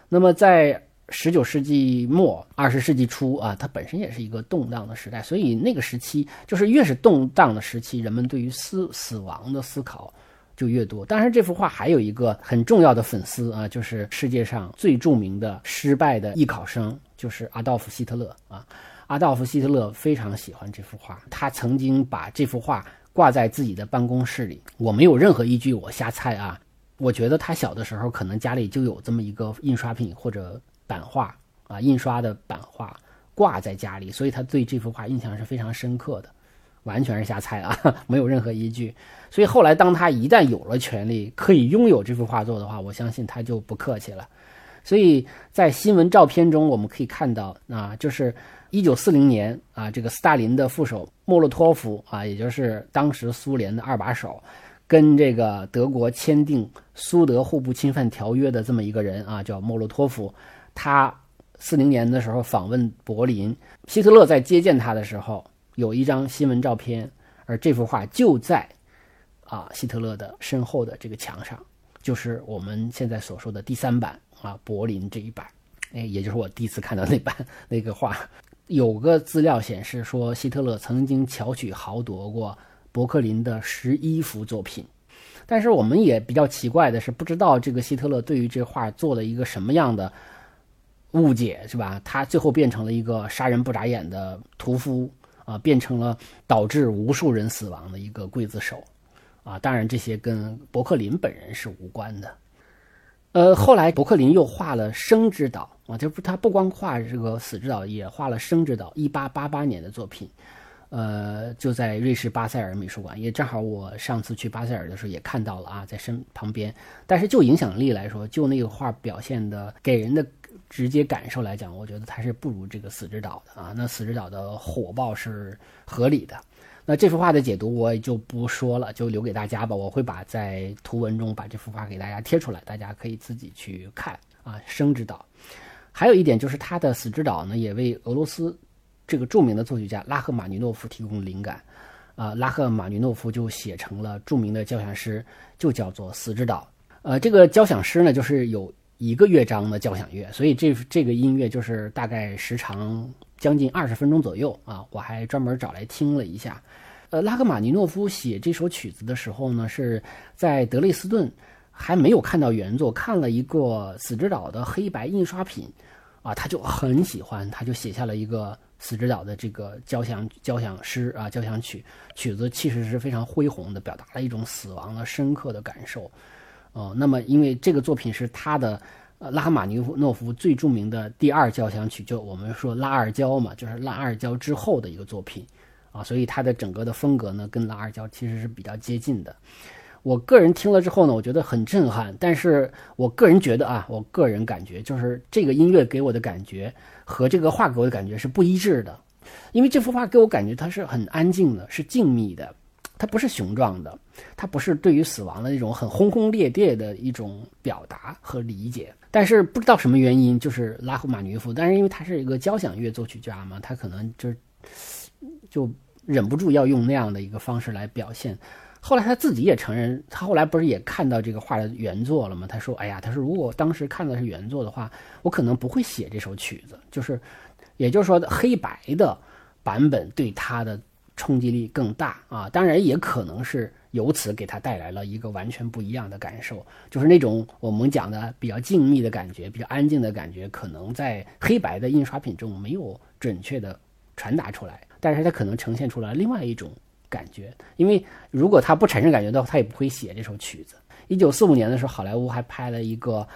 那么，在十九世纪末、二十世纪初啊，它本身也是一个动荡的时代，所以那个时期就是越是动荡的时期，人们对于死死亡的思考就越多。当然，这幅画还有一个很重要的粉丝啊，就是世界上最著名的失败的艺考生，就是阿道夫·希特勒啊。阿道夫·希特勒非常喜欢这幅画，他曾经把这幅画。挂在自己的办公室里，我没有任何依据，我瞎猜啊。我觉得他小的时候可能家里就有这么一个印刷品或者版画啊，印刷的版画挂在家里，所以他对这幅画印象是非常深刻的。完全是瞎猜啊，没有任何依据。所以后来当他一旦有了权利可以拥有这幅画作的话，我相信他就不客气了。所以在新闻照片中我们可以看到啊，就是。一九四零年啊，这个斯大林的副手莫洛托夫啊，也就是当时苏联的二把手，跟这个德国签订苏德互不侵犯条约的这么一个人啊，叫莫洛托夫。他四零年的时候访问柏林，希特勒在接见他的时候，有一张新闻照片，而这幅画就在啊希特勒的身后的这个墙上，就是我们现在所说的第三版啊柏林这一版，哎，也就是我第一次看到那版那个画。有个资料显示说，希特勒曾经巧取豪夺过伯克林的十一幅作品，但是我们也比较奇怪的是，不知道这个希特勒对于这画做了一个什么样的误解，是吧？他最后变成了一个杀人不眨眼的屠夫啊，变成了导致无数人死亡的一个刽子手啊！当然，这些跟伯克林本人是无关的。呃，后来伯克林又画了《生之岛》啊，就不他不光画这个《死之岛》，也画了《生之岛》，一八八八年的作品，呃，就在瑞士巴塞尔美术馆，也正好我上次去巴塞尔的时候也看到了啊，在身旁边。但是就影响力来说，就那个画表现的给人的直接感受来讲，我觉得它是不如这个《死之岛》的啊。那《死之岛》的火爆是合理的。那这幅画的解读我也就不说了，就留给大家吧。我会把在图文中把这幅画给大家贴出来，大家可以自己去看啊。生之岛，还有一点就是他的死之岛呢，也为俄罗斯这个著名的作曲家拉赫玛尼诺夫提供灵感啊。拉赫玛尼诺夫就写成了著名的交响诗，就叫做《死之岛》。呃，这个交响诗呢，就是有一个乐章的交响乐，所以这这个音乐就是大概时长。将近二十分钟左右啊，我还专门找来听了一下。呃，拉赫玛尼诺夫写这首曲子的时候呢，是在德累斯顿，还没有看到原作，看了一个《死之岛》的黑白印刷品，啊，他就很喜欢，他就写下了一个《死之岛》的这个交响交响诗啊，交响曲，曲子其实是非常恢宏的，表达了一种死亡的深刻的感受。哦，那么因为这个作品是他的。拉赫玛尼诺夫最著名的第二交响曲，就我们说拉二交嘛，就是拉二交之后的一个作品，啊，所以它的整个的风格呢，跟拉二交其实是比较接近的。我个人听了之后呢，我觉得很震撼。但是我个人觉得啊，我个人感觉就是这个音乐给我的感觉和这个画给我的感觉是不一致的。因为这幅画给我感觉它是很安静的，是静谧的，它不是雄壮的，它不是对于死亡的那种很轰轰烈烈的一种表达和理解。但是不知道什么原因，就是拉赫玛尼夫，但是因为他是一个交响乐作曲家嘛，他可能就就忍不住要用那样的一个方式来表现。后来他自己也承认，他后来不是也看到这个画的原作了吗？他说：“哎呀，他说如果当时看的是原作的话，我可能不会写这首曲子。就是，也就是说，黑白的版本对他的冲击力更大啊。当然，也可能是由此给他带来了一个完全不一样的感受，就是那种我们讲的比较静谧的感觉，比较安静的感觉，可能在黑白的印刷品中没有准确的传达出来，但是它可能呈现出来另外一种。”感觉，因为如果他不产生感觉的话，他也不会写这首曲子。一九四五年的时候，好莱坞还拍了一个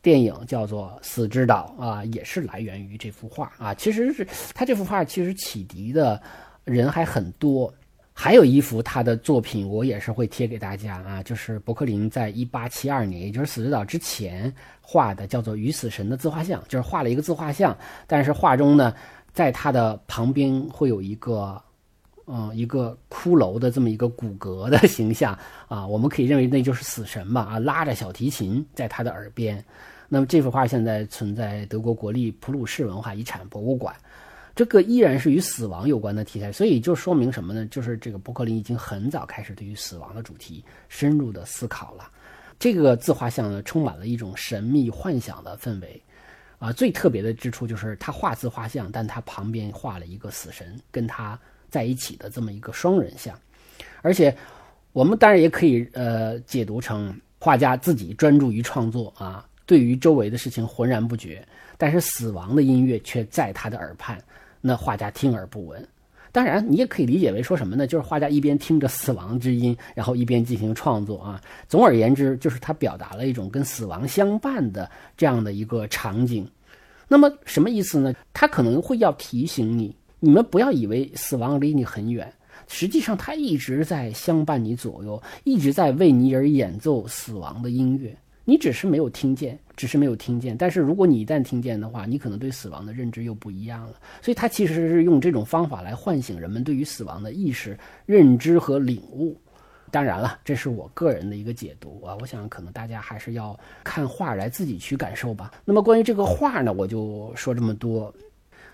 电影，叫做《死之岛》啊，也是来源于这幅画啊。其实是他这幅画其实启迪的人还很多。还有一幅他的作品，我也是会贴给大家啊，就是伯克林在一八七二年，也就是《死之岛》之前画的，叫做《与死神的自画像》，就是画了一个自画像，但是画中呢，在他的旁边会有一个。嗯，一个骷髅的这么一个骨骼的形象 啊，我们可以认为那就是死神嘛啊，拉着小提琴在他的耳边。那么这幅画现在存在德国国立普鲁士文化遗产博物馆，这个依然是与死亡有关的题材，所以就说明什么呢？就是这个伯克林已经很早开始对于死亡的主题深入的思考了。这个自画像呢，充满了一种神秘幻想的氛围啊。最特别的之处就是他画自画像，但他旁边画了一个死神，跟他。在一起的这么一个双人像，而且我们当然也可以呃解读成画家自己专注于创作啊，对于周围的事情浑然不觉，但是死亡的音乐却在他的耳畔，那画家听而不闻。当然，你也可以理解为说什么呢？就是画家一边听着死亡之音，然后一边进行创作啊。总而言之，就是他表达了一种跟死亡相伴的这样的一个场景。那么什么意思呢？他可能会要提醒你。你们不要以为死亡离你很远，实际上他一直在相伴你左右，一直在为你而演奏死亡的音乐。你只是没有听见，只是没有听见。但是如果你一旦听见的话，你可能对死亡的认知又不一样了。所以，他其实是用这种方法来唤醒人们对于死亡的意识、认知和领悟。当然了，这是我个人的一个解读啊。我想可能大家还是要看画来自己去感受吧。那么关于这个画呢，我就说这么多。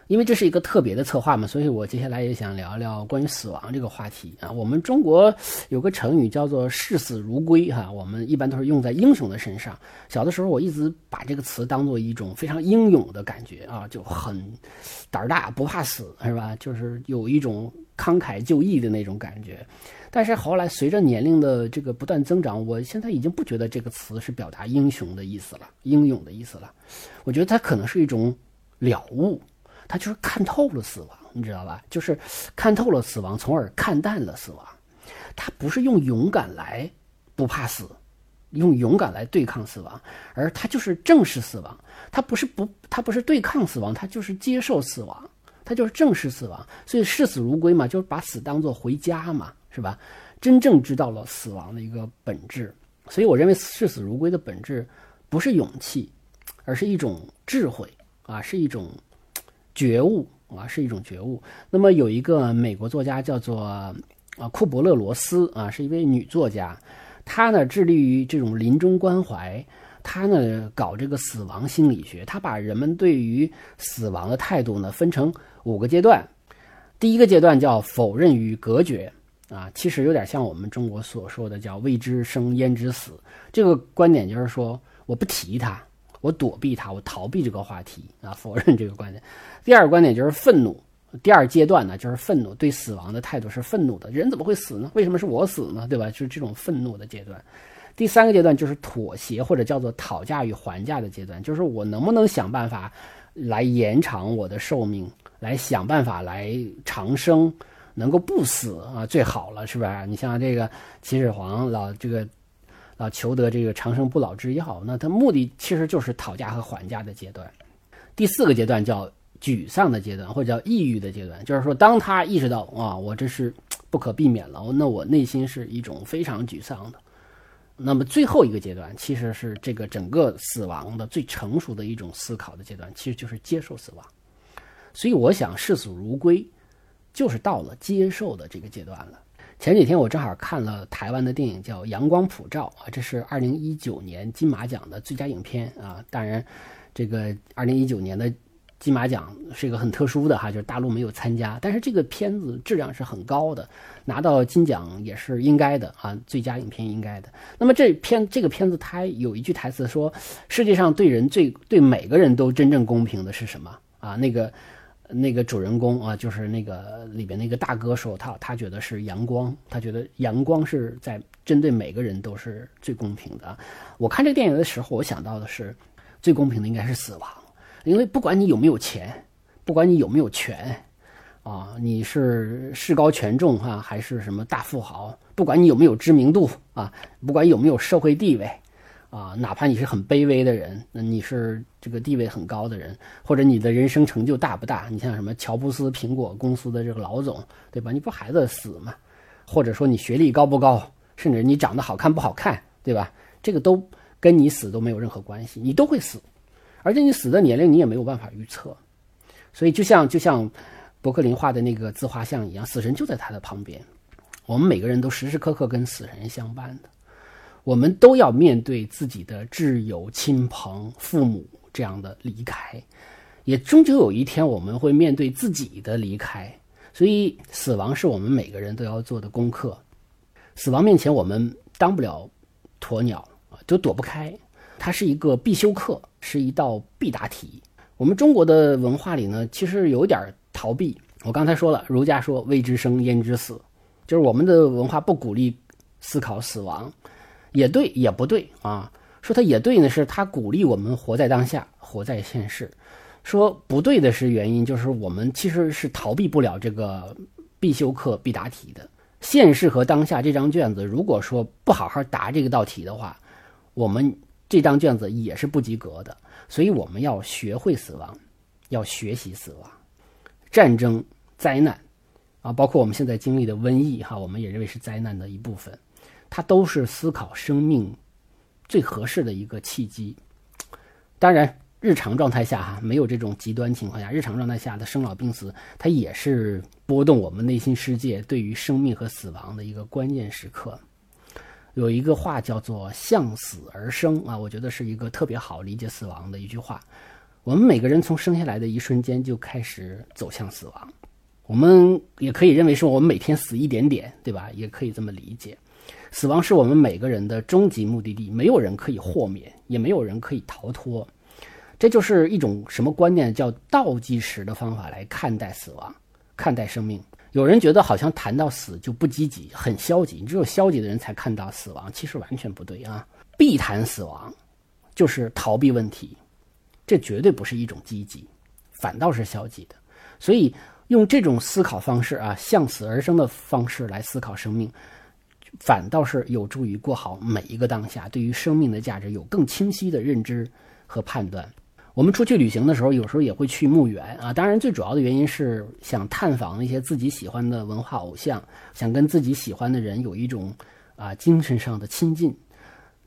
因为这是一个特别的策划嘛，所以我接下来也想聊聊关于死亡这个话题啊。我们中国有个成语叫做视死如归哈，我们一般都是用在英雄的身上。小的时候我一直把这个词当做一种非常英勇的感觉啊，就很胆儿大不怕死是吧？就是有一种慷慨就义的那种感觉。但是后来随着年龄的这个不断增长，我现在已经不觉得这个词是表达英雄的意思了，英勇的意思了。我觉得它可能是一种了悟。他就是看透了死亡，你知道吧？就是看透了死亡，从而看淡了死亡。他不是用勇敢来不怕死，用勇敢来对抗死亡，而他就是正视死亡。他不是不，他不是对抗死亡，他就是接受死亡，他就是正视死亡。所以视死如归嘛，就是把死当做回家嘛，是吧？真正知道了死亡的一个本质。所以我认为视死如归的本质不是勇气，而是一种智慧啊，是一种。觉悟啊，是一种觉悟。那么有一个美国作家叫做啊库伯勒罗斯啊，是一位女作家，她呢致力于这种临终关怀，她呢搞这个死亡心理学，她把人们对于死亡的态度呢分成五个阶段。第一个阶段叫否认与隔绝啊，其实有点像我们中国所说的叫未知生焉知死。这个观点就是说，我不提它。我躲避它，我逃避这个话题啊，否认这个观点。第二个观点就是愤怒，第二阶段呢就是愤怒，对死亡的态度是愤怒的。人怎么会死呢？为什么是我死呢？对吧？就是这种愤怒的阶段。第三个阶段就是妥协或者叫做讨价与还价的阶段，就是我能不能想办法来延长我的寿命，来想办法来长生，能够不死啊，最好了，是不是？你像这个秦始皇老这个。啊，求得这个长生不老之药，那他目的其实就是讨价和还价的阶段。第四个阶段叫沮丧的阶段，或者叫抑郁的阶段，就是说，当他意识到啊，我这是不可避免了，那我内心是一种非常沮丧的，那么最后一个阶段，其实是这个整个死亡的最成熟的一种思考的阶段，其实就是接受死亡。所以我想视死如归，就是到了接受的这个阶段了。前几天我正好看了台湾的电影叫《阳光普照》啊，这是二零一九年金马奖的最佳影片啊。当然，这个二零一九年的。金马奖是一个很特殊的哈，就是大陆没有参加，但是这个片子质量是很高的，拿到金奖也是应该的啊，最佳影片应该的。那么这片这个片子它有一句台词说：“世界上对人最对每个人都真正公平的是什么啊？”那个那个主人公啊，就是那个里边那个大哥说他他觉得是阳光，他觉得阳光是在针对每个人都是最公平的。我看这个电影的时候，我想到的是最公平的应该是死亡。因为不管你有没有钱，不管你有没有权，啊，你是势高权重哈，还是什么大富豪，不管你有没有知名度啊，不管有没有社会地位，啊，哪怕你是很卑微的人，那你是这个地位很高的人，或者你的人生成就大不大？你像什么乔布斯苹果公司的这个老总，对吧？你不还得死吗？或者说你学历高不高，甚至你长得好看不好看，对吧？这个都跟你死都没有任何关系，你都会死。而且你死的年龄你也没有办法预测，所以就像就像伯克林画的那个自画像一样，死神就在他的旁边。我们每个人都时时刻刻跟死神相伴的，我们都要面对自己的挚友、亲朋、父母这样的离开，也终究有一天我们会面对自己的离开。所以，死亡是我们每个人都要做的功课。死亡面前，我们当不了鸵鸟啊，都躲不开。它是一个必修课，是一道必答题。我们中国的文化里呢，其实有点逃避。我刚才说了，儒家说“未知生，焉知死”，就是我们的文化不鼓励思考死亡，也对，也不对啊。说它也对呢，是它鼓励我们活在当下，活在现世。说不对的是原因，就是我们其实是逃避不了这个必修课、必答题的。现世和当下这张卷子，如果说不好好答这个道题的话，我们。这张卷子也是不及格的，所以我们要学会死亡，要学习死亡。战争、灾难，啊，包括我们现在经历的瘟疫，哈，我们也认为是灾难的一部分，它都是思考生命最合适的一个契机。当然，日常状态下，哈，没有这种极端情况下，日常状态下的生老病死，它也是波动我们内心世界对于生命和死亡的一个关键时刻。有一个话叫做“向死而生”啊，我觉得是一个特别好理解死亡的一句话。我们每个人从生下来的一瞬间就开始走向死亡，我们也可以认为是我们每天死一点点，对吧？也可以这么理解。死亡是我们每个人的终极目的地，没有人可以豁免，也没有人可以逃脱。这就是一种什么观念？叫倒计时的方法来看待死亡，看待生命。有人觉得好像谈到死就不积极，很消极。只有消极的人才看到死亡，其实完全不对啊！避谈死亡，就是逃避问题，这绝对不是一种积极，反倒是消极的。所以用这种思考方式啊，向死而生的方式来思考生命，反倒是有助于过好每一个当下，对于生命的价值有更清晰的认知和判断。我们出去旅行的时候，有时候也会去墓园啊。当然，最主要的原因是想探访那些自己喜欢的文化偶像，想跟自己喜欢的人有一种啊精神上的亲近。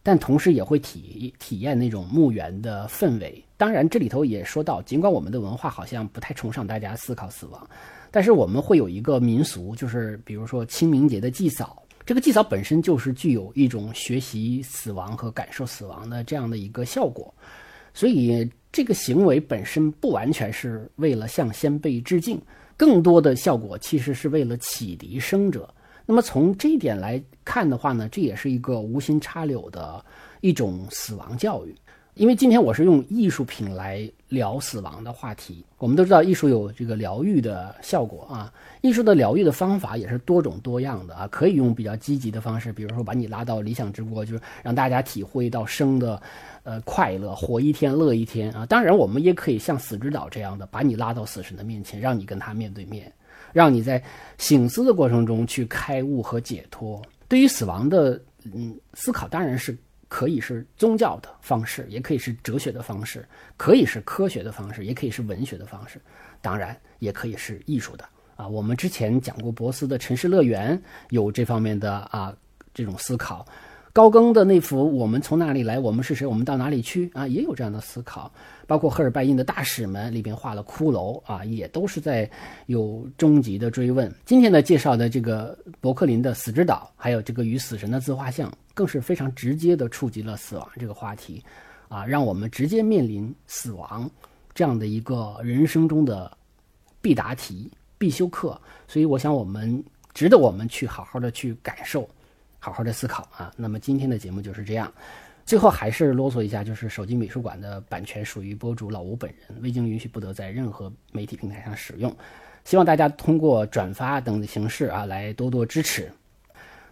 但同时也会体体验那种墓园的氛围。当然，这里头也说到，尽管我们的文化好像不太崇尚大家思考死亡，但是我们会有一个民俗，就是比如说清明节的祭扫。这个祭扫本身就是具有一种学习死亡和感受死亡的这样的一个效果，所以。这个行为本身不完全是为了向先辈致敬，更多的效果其实是为了启迪生者。那么从这一点来看的话呢，这也是一个无心插柳的一种死亡教育。因为今天我是用艺术品来聊死亡的话题，我们都知道艺术有这个疗愈的效果啊，艺术的疗愈的方法也是多种多样的啊，可以用比较积极的方式，比如说把你拉到理想之国，就是让大家体会到生的，呃快乐，活一天乐一天啊。当然，我们也可以像死之岛这样的，把你拉到死神的面前，让你跟他面对面，让你在醒思的过程中去开悟和解脱。对于死亡的嗯思考，当然是。可以是宗教的方式，也可以是哲学的方式，可以是科学的方式，也可以是文学的方式，当然也可以是艺术的啊。我们之前讲过博斯的《城市乐园》，有这方面的啊这种思考。高更的那幅“我们从哪里来，我们是谁，我们到哪里去”啊，也有这样的思考。包括赫尔拜因的大使们里边画了骷髅啊，也都是在有终极的追问。今天呢介绍的这个伯克林的死之岛，还有这个与死神的自画像，更是非常直接的触及了死亡这个话题，啊，让我们直接面临死亡这样的一个人生中的必答题、必修课。所以我想，我们值得我们去好好的去感受。好好的思考啊，那么今天的节目就是这样。最后还是啰嗦一下，就是手机美术馆的版权属于博主老吴本人，未经允许不得在任何媒体平台上使用。希望大家通过转发等形式啊来多多支持。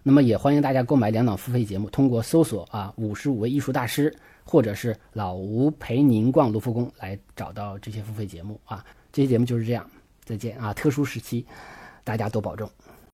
那么也欢迎大家购买两档付费节目，通过搜索啊五十五位艺术大师，或者是老吴陪您逛卢浮宫来找到这些付费节目啊。这些节目就是这样，再见啊！特殊时期，大家多保重。